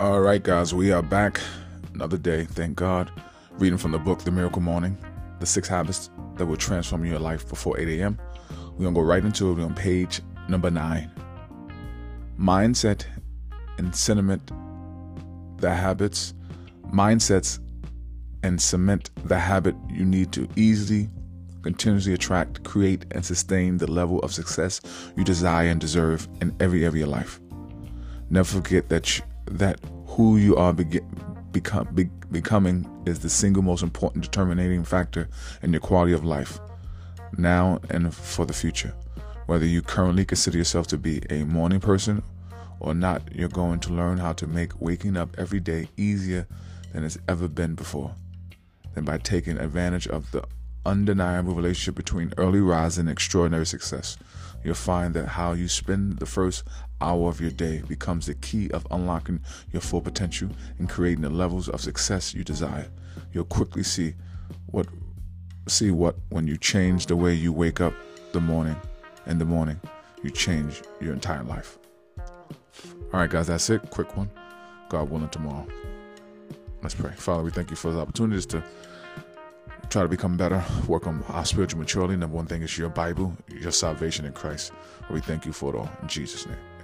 All right, guys, we are back. Another day, thank God. Reading from the book The Miracle Morning, The Six Habits That Will Transform Your Life Before 8 a.m. We're going to go right into it. On page number nine. Mindset and sentiment, the habits, mindsets, and cement the habit you need to easily, continuously attract, create, and sustain the level of success you desire and deserve in every area of your life. Never forget that that who you are be, become, be, becoming is the single most important determining factor in your quality of life, now and for the future. Whether you currently consider yourself to be a morning person or not, you're going to learn how to make waking up every day easier than it's ever been before. Than by taking advantage of the undeniable relationship between early rise and extraordinary success. You'll find that how you spend the first hour of your day becomes the key of unlocking your full potential and creating the levels of success you desire. You'll quickly see what see what when you change the way you wake up the morning in the morning, you change your entire life. All right, guys, that's it. Quick one. God willing, tomorrow. Let's pray. Father, we thank you for the opportunities to try to become better, work on our spiritual maturity. Number one thing is your Bible, your salvation in Christ. We thank you for it all. In Jesus' name.